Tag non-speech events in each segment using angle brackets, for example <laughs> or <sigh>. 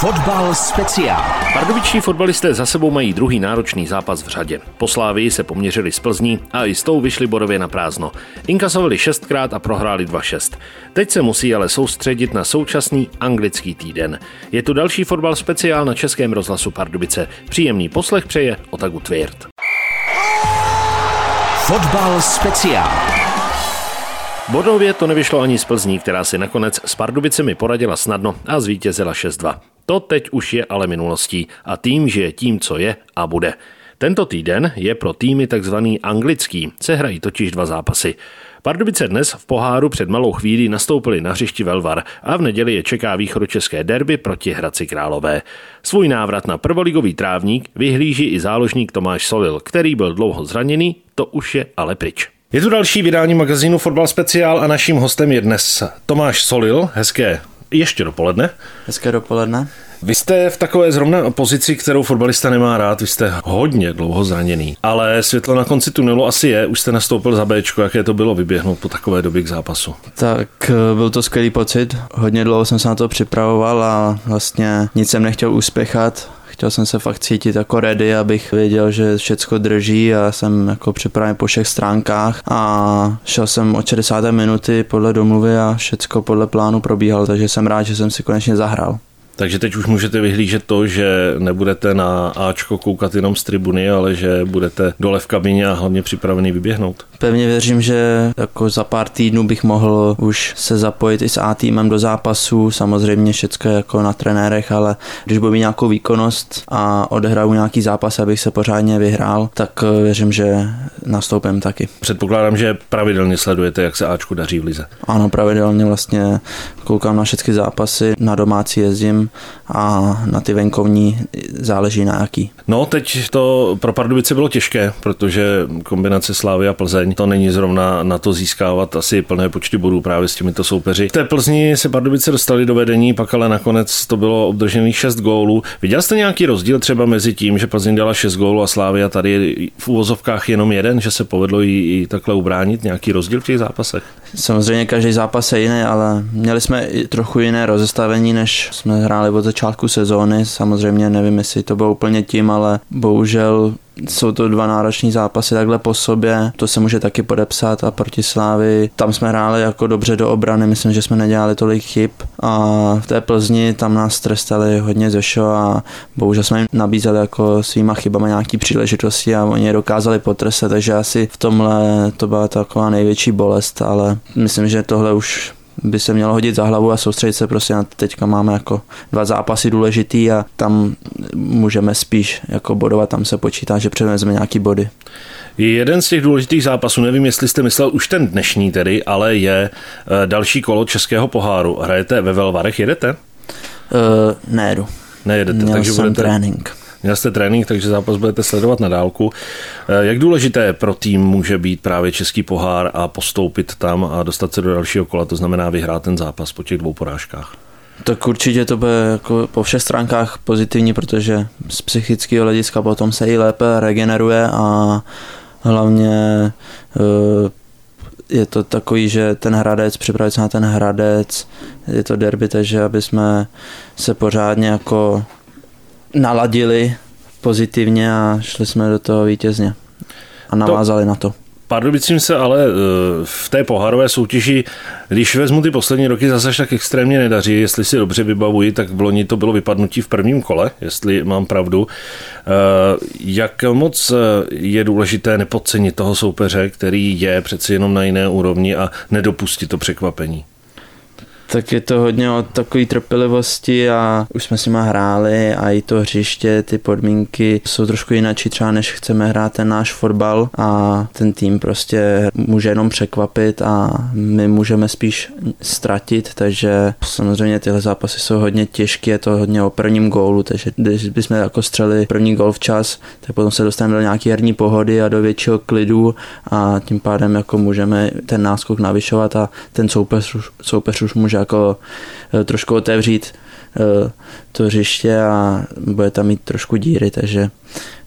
Fotbal speciál. Pardubičtí fotbalisté za sebou mají druhý náročný zápas v řadě. Po Slávii se poměřili s Plzní a i s tou vyšli bodově na prázdno. Inkasovali šestkrát a prohráli 2-6. Teď se musí ale soustředit na současný anglický týden. Je tu další fotbal speciál na Českém rozhlasu Pardubice. Příjemný poslech přeje Otagu Tvěrt. Fotbal speciál. Bodově to nevyšlo ani z Plzní, která si nakonec s Pardubicemi poradila snadno a zvítězila 6-2. To teď už je ale minulostí a tým žije tím, co je a bude. Tento týden je pro týmy takzvaný anglický, se hrají totiž dva zápasy. Pardubice dnes v poháru před malou chvílí nastoupili na hřišti Velvar a v neděli je čeká východočeské derby proti Hradci Králové. Svůj návrat na prvoligový trávník vyhlíží i záložník Tomáš Solil, který byl dlouho zraněný, to už je ale pryč. Je tu další vydání magazínu Fotbal Speciál a naším hostem je dnes Tomáš Solil. Hezké ještě dopoledne. Hezké dopoledne. Vy jste v takové zrovna pozici, kterou fotbalista nemá rád, vy jste hodně dlouho zraněný, ale světlo na konci tunelu asi je, už jste nastoupil za Bčko, jaké to bylo vyběhnout po takové době k zápasu? Tak eh, byl to skvělý pocit, hodně dlouho jsem se na to připravoval a vlastně nic jsem nechtěl uspěchat, chtěl jsem se fakt cítit jako ready, abych věděl, že všechno drží a jsem jako připraven po všech stránkách a šel jsem od 60. minuty podle domluvy a všechno podle plánu probíhalo, takže jsem rád, že jsem si konečně zahrál. Takže teď už můžete vyhlížet to, že nebudete na Ačko koukat jenom z tribuny, ale že budete dole v kabině a hlavně připravený vyběhnout. Pevně věřím, že jako za pár týdnů bych mohl už se zapojit i s A týmem do zápasu. Samozřejmě všechno jako na trenérech, ale když budu mít nějakou výkonnost a odehraju nějaký zápas, abych se pořádně vyhrál, tak eh, věřím, že nastoupím taky. Předpokládám, že pravidelně sledujete, jak se Ačku daří v lize. Ano, pravidelně vlastně koukám na všechny zápasy, na domácí jezdím a na ty venkovní záleží na jaký. No, teď to pro Pardubice bylo těžké, protože kombinace Slávy a Plzeň to není zrovna na to získávat asi plné počty bodů právě s těmito soupeři. V té Plzni se Pardubice dostali do vedení, pak ale nakonec to bylo obdržených 6 gólů. Viděl jste nějaký rozdíl třeba mezi tím, že Plzeň dala 6 gólů a Slávia tady v úvozovkách jenom jeden, že se povedlo jí i takhle ubránit? Nějaký rozdíl v těch zápasech? Samozřejmě každý zápas je jiný, ale měli jsme i trochu jiné rozestavení, než jsme hráli od začátku sezóny. Samozřejmě nevím, jestli to bylo úplně tím, ale bohužel jsou to dva nároční zápasy takhle po sobě, to se může taky podepsat a proti Slávy, tam jsme hráli jako dobře do obrany, myslím, že jsme nedělali tolik chyb. A v té Plzni tam nás trestali hodně ze a bohužel jsme jim nabízeli jako svýma chybama nějaký příležitosti a oni je dokázali potrestat, takže asi v tomhle to byla taková největší bolest, ale myslím, že tohle už by se mělo hodit za hlavu a soustředit se prostě na teďka máme jako dva zápasy důležitý a tam můžeme spíš jako bodovat, tam se počítá, že převezme nějaký body. Jeden z těch důležitých zápasů, nevím, jestli jste myslel už ten dnešní tedy, ale je eh, další kolo Českého poháru. Hrajete ve Velvarech, jedete? Uh, nejedu. Nejedete, Měl takže jsem budete... trénink. Měl jste trénink, takže zápas budete sledovat na dálku. Eh, jak důležité pro tým může být právě český pohár a postoupit tam a dostat se do dalšího kola, to znamená vyhrát ten zápas po těch dvou porážkách? Tak určitě to bude jako po všech stránkách pozitivní, protože z psychického hlediska potom se i lépe regeneruje a hlavně eh, je to takový, že ten Hradec, připravit se na ten Hradec, je to derby, takže aby jsme se pořádně jako naladili pozitivně a šli jsme do toho vítězně a navázali to, na to. Pardubicím se ale eh, v té pohárové soutěži, když vezmu ty poslední roky, zase tak extrémně nedaří. Jestli si dobře vybavuji, tak v loni to bylo vypadnutí v prvním kole, jestli mám pravdu. Eh, jak moc eh, je důležité nepodcenit toho soupeře, který je přeci jenom na jiné úrovni a nedopustit to překvapení? Tak je to hodně o takové trpělivosti a už jsme s nima hráli a i to hřiště, ty podmínky jsou trošku jináčí třeba než chceme hrát ten náš fotbal a ten tým prostě může jenom překvapit a my můžeme spíš ztratit, takže samozřejmě tyhle zápasy jsou hodně těžké, je to hodně o prvním gólu, takže když bychom jako střeli první gól včas, tak potom se dostaneme do nějaké herní pohody a do většího klidu a tím pádem jako můžeme ten náskok navyšovat a ten soupeř, soupeř už může jako eh, trošku otevřít eh, to hřiště a bude tam mít trošku díry, takže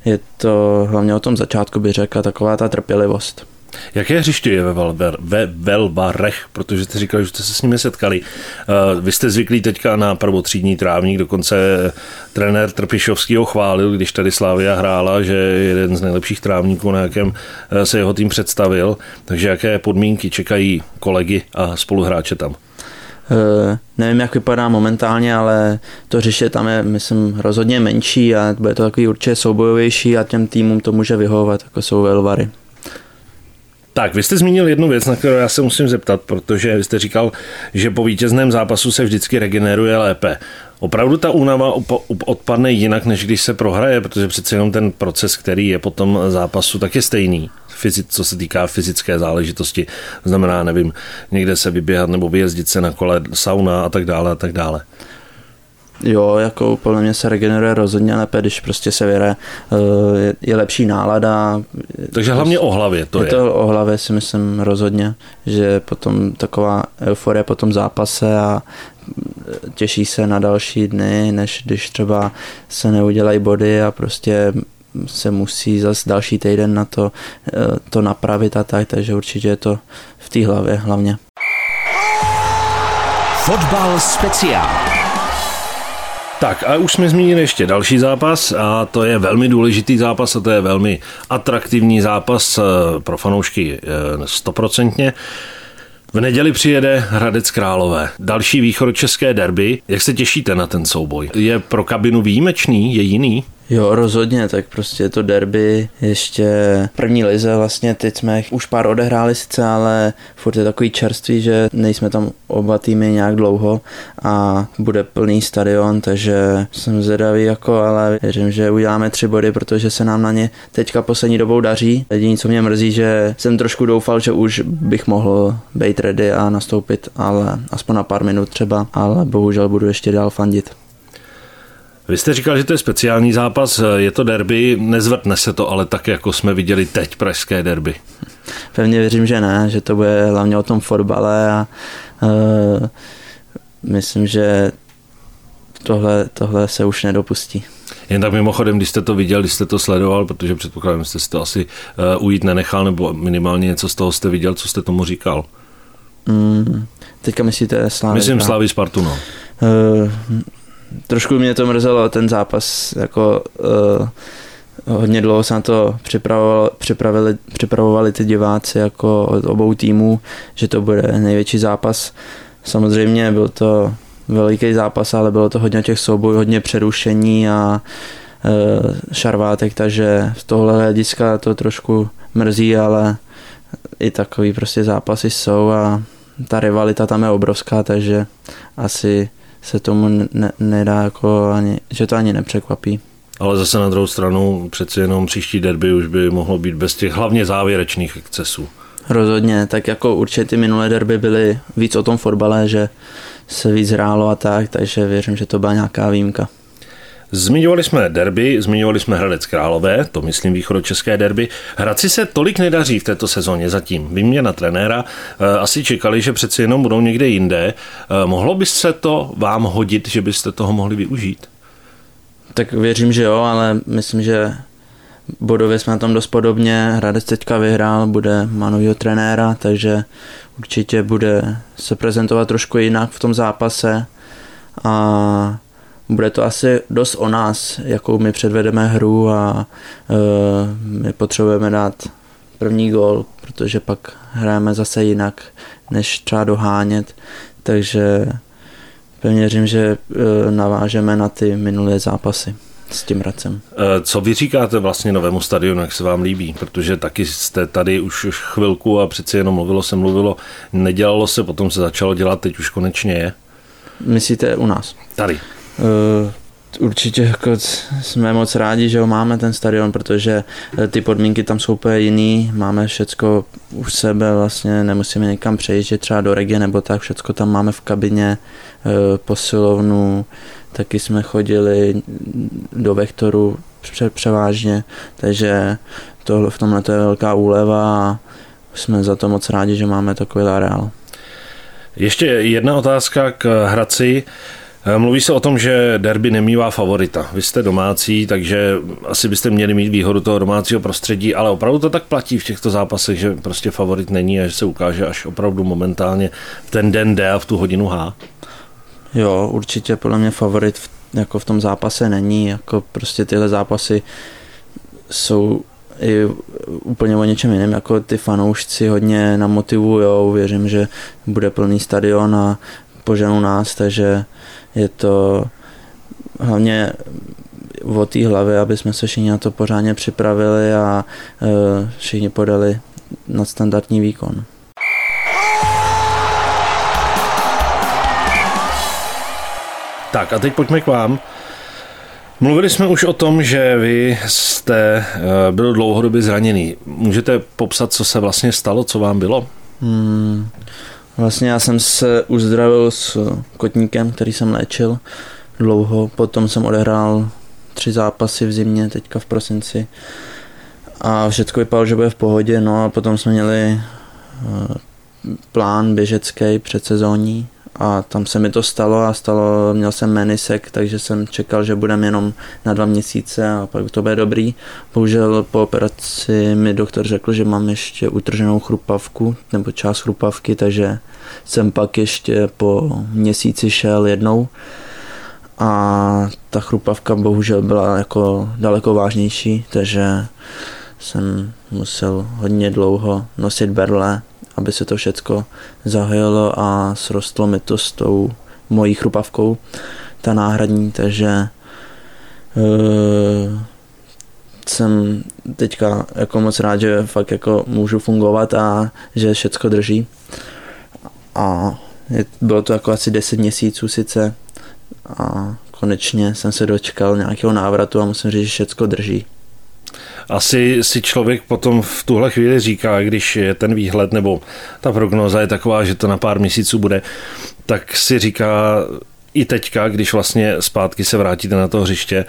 je to hlavně o tom začátku, by řekla, taková ta trpělivost. Jaké hřiště je ve, Valver, ve Velvarech, protože jste říkali, že jste se s nimi setkali. Uh, vy jste zvyklí teďka na prvotřídní trávník, dokonce trenér Trpišovský ho chválil, když tady Slávia hrála, že je jeden z nejlepších trávníků, na jakém se jeho tým představil. Takže jaké podmínky čekají kolegy a spoluhráče tam? Uh, nevím, jak vypadá momentálně, ale to řeště tam je, myslím, rozhodně menší a bude to takový určitě soubojovější a těm týmům to může vyhovovat, jako jsou Velvary. Tak, vy jste zmínil jednu věc, na kterou já se musím zeptat, protože vy jste říkal, že po vítězném zápasu se vždycky regeneruje lépe. Opravdu ta únava odpadne jinak, než když se prohraje, protože přece jenom ten proces, který je po tom zápasu, tak je stejný, co se týká fyzické záležitosti. Znamená, nevím, někde se vyběhat nebo vyjezdit se na kole, sauna a tak dále a tak dále. Jo, jako podle mě se regeneruje rozhodně lépe, když prostě se vyhraje, eh, je, je lepší nálada. Takže hlavně o hlavě to je. Je to o hlavě si myslím rozhodně, že potom taková euforie po tom zápase a těší se na další dny, než když třeba se neudělají body a prostě se musí zase další týden na to, eh, to napravit a tak, takže určitě je to v té hlavě hlavně. Fotbal speciál. Tak a už jsme zmínili ještě další zápas a to je velmi důležitý zápas a to je velmi atraktivní zápas eh, pro fanoušky eh, stoprocentně. V neděli přijede Hradec Králové. Další východ české derby. Jak se těšíte na ten souboj? Je pro kabinu výjimečný? Je jiný? Jo, rozhodně, tak prostě to derby, ještě první lize vlastně, teď jsme už pár odehráli sice, ale furt je takový čerstvý, že nejsme tam oba týmy nějak dlouho a bude plný stadion, takže jsem zvědavý jako, ale věřím, že uděláme tři body, protože se nám na ně teďka poslední dobou daří. Jediné, co mě mrzí, že jsem trošku doufal, že už bych mohl být ready a nastoupit, ale aspoň na pár minut třeba, ale bohužel budu ještě dál fandit. Vy jste říkal, že to je speciální zápas, je to derby, nezvrtne se to, ale tak, jako jsme viděli teď pražské derby. Pevně věřím, že ne, že to bude hlavně o tom fotbale a uh, myslím, že tohle, tohle se už nedopustí. Jen tak mimochodem, když jste to viděl, když jste to sledoval, protože předpokládám, že jste si to asi uh, ujít nenechal, nebo minimálně něco z toho jste viděl, co jste tomu říkal? Mm, teďka myslíte Slávy? Myslím Slávy Spartu, no. Uh, trošku mě to mrzelo, ten zápas, jako uh, hodně dlouho se na to připravovali, připravovali ty diváci jako od obou týmů, že to bude největší zápas. Samozřejmě byl to veliký zápas, ale bylo to hodně těch soubojů, hodně přerušení a uh, šarvátek, takže z tohle hlediska to trošku mrzí, ale i takový prostě zápasy jsou a ta rivalita tam je obrovská, takže asi se tomu ne, nedá jako ani, že to ani nepřekvapí. Ale zase na druhou stranu přeci jenom příští derby už by mohlo být bez těch hlavně závěrečných excesů. Rozhodně, tak jako určitě ty minulé derby byly víc o tom fotbale, že se víc hrálo a tak, takže věřím, že to byla nějaká výjimka. Zmiňovali jsme derby, zmiňovali jsme Hradec Králové, to myslím východočeské derby. Hradci se tolik nedaří v této sezóně zatím. Výměna trenéra, eh, asi čekali, že přeci jenom budou někde jinde. Eh, mohlo by se to vám hodit, že byste toho mohli využít? Tak věřím, že jo, ale myslím, že bodově jsme na tom dost podobně. Hradec teďka vyhrál, bude má novýho trenéra, takže určitě bude se prezentovat trošku jinak v tom zápase a bude to asi dost o nás, jakou my předvedeme hru a uh, my potřebujeme dát první gol, protože pak hrajeme zase jinak, než třeba dohánět, takže pevně věřím, že uh, navážeme na ty minulé zápasy s tím Hradcem. E, co vy říkáte vlastně novému stadionu, jak se vám líbí? Protože taky jste tady už, už chvilku a přeci jenom mluvilo se, mluvilo, nedělalo se, potom se začalo dělat, teď už konečně je. Myslíte u nás? Tady. Uh, určitě jako jsme moc rádi, že ho máme ten stadion, protože eh, ty podmínky tam jsou úplně jiný, máme všecko u sebe, vlastně nemusíme někam přejít, třeba do regie nebo tak, všecko tam máme v kabině, eh, posilovnu, taky jsme chodili do vektoru převážně, takže to, v tomhle to je velká úleva a jsme za to moc rádi, že máme takový areál. Ještě jedna otázka k Hradci. Eh, mluví se o tom, že derby nemývá favorita. Vy jste domácí, takže asi byste měli mít výhodu toho domácího prostředí, ale opravdu to tak platí v těchto zápasech, že prostě favorit není a že se ukáže až opravdu momentálně v ten den D a v tu hodinu H? Jo, určitě podle mě favorit v, jako v tom zápase není, jako prostě tyhle zápasy jsou i úplně o něčem jiném, jako ty fanoušci hodně namotivujou, věřím, že bude plný stadion a poženou nás, takže je to hlavně o té hlavě, aby jsme se všichni na to pořádně připravili a uh, všichni podali nadstandardní výkon. Tak a teď pojďme k vám. Mluvili jsme už o tom, že vy jste eh, byl dlouhodobě zraněný. Můžete popsat, co se vlastně stalo, co vám bylo? Hmm, vlastně já jsem se uzdravil s kotníkem, který jsem léčil dlouho. Potom jsem odehrál tři zápasy v zimě, teďka v prosinci. A všechno vypadalo, že bude v pohodě. No a potom jsme měli eh, plán běžecký předsezónní a tam se mi to stalo a stalo, měl jsem menisek, takže jsem čekal, že budem jenom na dva měsíce a pak to bude dobrý. Bohužel po operaci mi doktor řekl, že mám ještě utrženou chrupavku nebo část chrupavky, takže jsem pak ještě po měsíci šel jednou a ta chrupavka bohužel byla jako daleko vážnější, takže jsem musel hodně dlouho nosit berle aby se to všecko zahojilo a srostlo mi to s tou mojí chrupavkou, ta náhradní, takže uh, jsem teďka jako moc rád, že fakt jako můžu fungovat a že všecko drží. A je, bylo to jako asi 10 měsíců sice a konečně jsem se dočkal nějakého návratu a musím říct, že všecko drží asi si člověk potom v tuhle chvíli říká, když je ten výhled nebo ta prognoza je taková, že to na pár měsíců bude, tak si říká i teďka, když vlastně zpátky se vrátíte na to hřiště,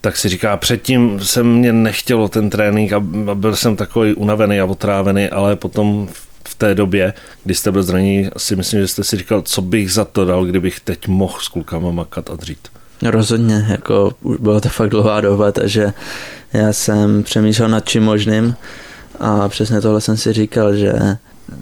tak si říká, předtím se mě nechtělo ten trénink a byl jsem takový unavený a otrávený, ale potom v té době, kdy jste byl zraněný, si myslím, že jste si říkal, co bych za to dal, kdybych teď mohl s klukama makat a dřít. Rozhodně, jako už byla to fakt dlouhá doba, takže já jsem přemýšlel nad čím možným a přesně tohle jsem si říkal, že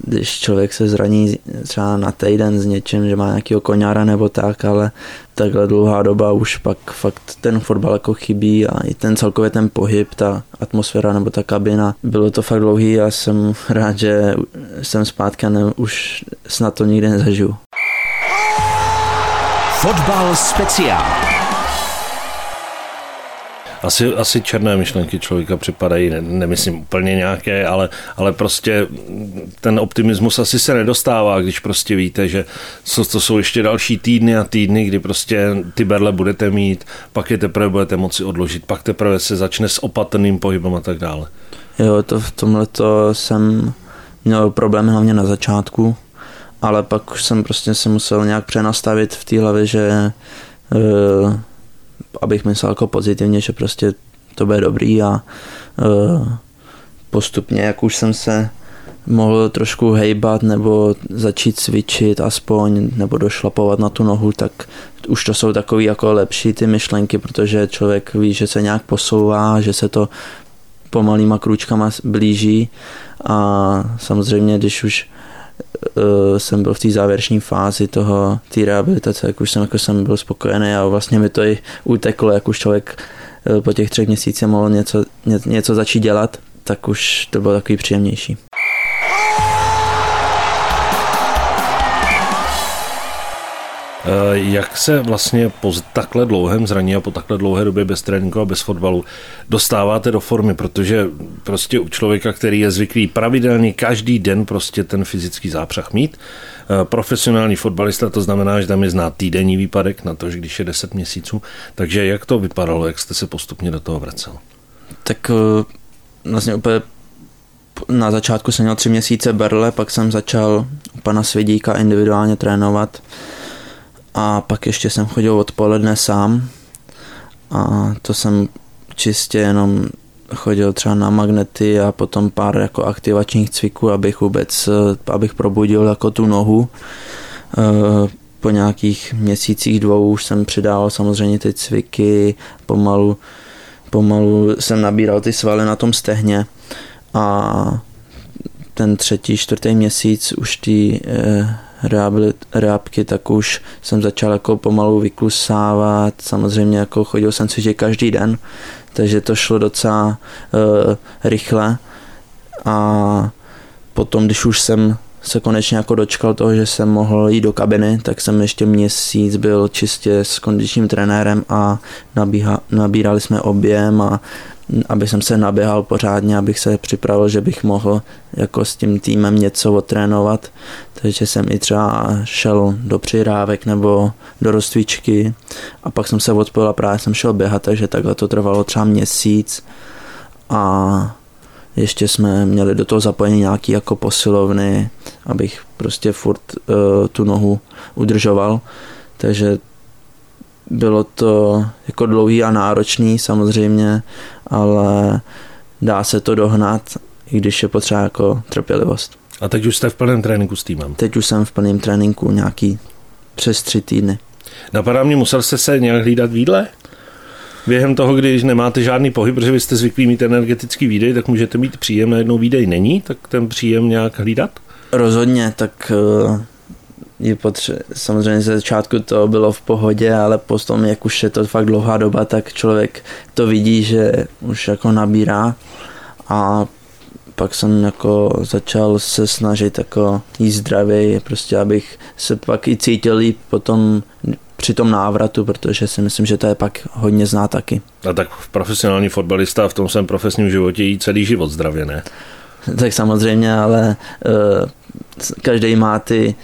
když člověk se zraní třeba na týden s něčím, že má nějakého koňára nebo tak, ale takhle dlouhá doba už pak fakt ten fotbal jako chybí a i ten celkově ten pohyb, ta atmosféra nebo ta kabina. Bylo to fakt dlouhý a jsem <laughs> rád, že jsem zpátky a ne, už snad to nikdy nezažiju. Fotbal speciál. Asi, asi černé myšlenky člověka připadají, ne, nemyslím úplně nějaké, ale, ale prostě ten optimismus asi se nedostává, když prostě víte, že co, to jsou ještě další týdny a týdny, kdy prostě ty berle budete mít, pak je teprve budete moci odložit, pak teprve se začne s opatrným pohybem a tak dále. Jo, to v tomhle to jsem měl problém hlavně na začátku, ale pak už jsem prostě se musel nějak přenastavit v té hlavě, že uh, abych myslel jako pozitivně, že prostě to bude dobrý a uh, postupně, jak už jsem se mohl trošku hejbat nebo začít cvičit aspoň, nebo došlapovat na tu nohu, tak už to jsou takový jako lepší ty myšlenky, protože člověk ví, že se nějak posouvá, že se to pomalýma krůčkama blíží. A samozřejmě, když už uh, jsem byl v té závěrečné fázi toho, té rehabilitace, jak už jsem, jako jsem byl spokojený a vlastně mi to i uteklo, jak už člověk uh, po těch třech měsících mohl něco, ně, něco začít dělat, tak už to bylo takový příjemnější. Jak se vlastně po takhle dlouhém zraní a po takhle dlouhé době bez tréninku a bez fotbalu dostáváte do formy, protože prostě u člověka, který je zvyklý pravidelně každý den prostě ten fyzický zápřah mít, eh, profesionální fotbalista, to znamená, že tam je znát týdenní výpadek na to, že když je 10 měsíců. Takže jak to vypadalo, jak jste se postupně do toho vracel? Tak eh, vlastně úplně na začátku jsem měl tři měsíce berle, pak jsem začal u pana Svědíka individuálně trénovat a pak ještě jsem chodil odpoledne sám a to jsem čistě jenom chodil třeba na magnety a potom pár jako aktivačních cviků, abych vůbec, abych probudil jako tu nohu. Eh, po nějakých měsících dvou už jsem přidával samozřejmě ty cviky, pomalu, pomalu jsem nabíral ty svaly na tom stehně a ten třetí, čtvrtý měsíc už ty reápky, tak už jsem začal jako pomalu vyklusávat, samozřejmě jako chodil jsem cvičit každý den, takže to šlo docela eh, rychle. A potom, když už jsem se konečně jako dočkal toho, že jsem mohl jít do kabiny, tak jsem ještě měsíc byl čistě s kondičním trenérem a nabíha, nabírali jsme objem a aby jsem se naběhal pořádně, abych se připravil, že bych mohl jako s tím týmem něco otrénovat. Takže jsem i třeba šel do přirávek nebo do rozcvičky a pak jsem se odpojil a právě jsem šel běhat, takže takhle to trvalo třeba měsíc a ještě jsme měli do toho zapojení nějaký jako posilovny, abych prostě furt uh, tu nohu udržoval. Takže bylo to jako dlouhý a náročný samozřejmě, ale dá se to dohnat, i když je potřeba jako trpělivost. A teď už jste v plném tréninku s týmem? Teď už jsem v plném tréninku nějaký přes tři týdny. Napadá mě, musel jste se nějak hlídat v jídle? Během toho, když nemáte žádný pohyb, protože vy jste zvyklí mít energetický výdej, tak můžete mít příjem, najednou výdej není, tak ten příjem nějak hlídat? Rozhodně, tak eh, je potře- samozřejmě ze začátku to bylo v pohodě, ale potom, jak už je to fakt dlouhá doba, tak člověk to vidí, že už jako nabírá a pak jsem jako začal se snažit jako jíst zdravě, prostě abych se pak i cítil líp potom při tom návratu, protože si myslím, že to je pak hodně zná taky. A tak profesionální fotbalista v tom svém profesním životě jí celý život zdravě, ne? tak samozřejmě, ale uh, každý má ty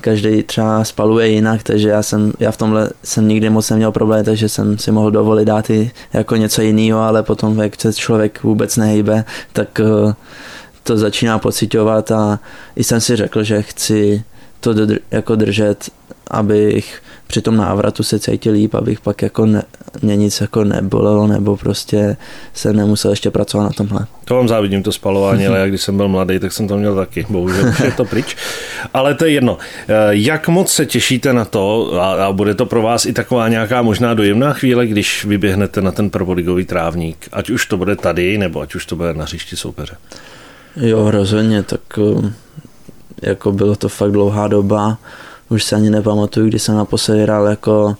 každý třeba spaluje jinak, takže já jsem, já v tomhle jsem nikdy moc neměl problém, takže jsem si mohl dovolit dát i jako něco jiného, ale potom, jak se člověk vůbec nehýbe, tak uh, to začíná pocitovat a i jsem si řekl, že chci to dodr- jako držet, abych při tom návratu se cítil líp, abych pak jako ne, mě nic jako nebolelo, nebo prostě se nemusel ještě pracovat na tomhle. To vám závidím, to spalování, ale já když jsem byl mladý, tak jsem to měl taky. Bohužel už je to pryč. Ale to je jedno. Eh, jak moc se těšíte na to, a, a bude to pro vás i taková nějaká možná dojemná chvíle, když vyběhnete na ten prvoligový trávník, ať už to bude tady, nebo ať už to bude na hřišti soupeře? Jo, rozhodně, tak eh, jako bylo to fakt dlouhá doba už se ani nepamatuju, kdy jsem naposledy hrál jako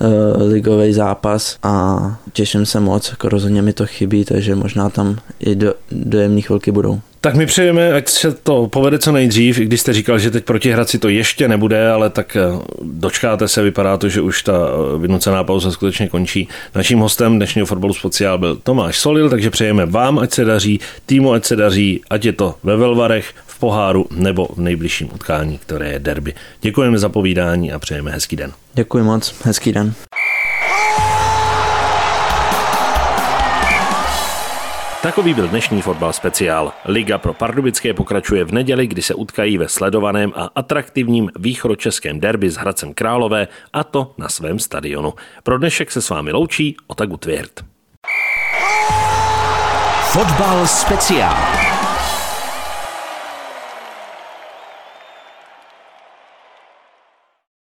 uh, ligový zápas a těším se moc, jako rozhodně mi to chybí, takže možná tam i do, dojemní chvilky budou. Tak my přejeme, ať se to povede co nejdřív, i když jste říkal, že teď proti Hradci to ještě nebude, ale tak eh, dočkáte se, vypadá to, že už ta eh, vynucená pauza skutečně končí. Naším hostem dnešního fotbalu speciál byl Tomáš Solil, takže přejeme vám, ať se daří, týmu, ať se daří, ať je to ve Velvarech, v poháru nebo v nejbližším utkání, které je derby. Děkujeme za povídání a přejeme hezký den. Děkuji moc, hezký den. Takový byl dnešní fotbal speciál. Liga pro Pardubické pokračuje v neděli, kdy se utkají ve sledovaném a atraktivním východočeském derby s Hradcem Králové a to na svém stadionu. Pro dnešek se s vámi loučí Otagu Tvěrt. Fotbal speciál.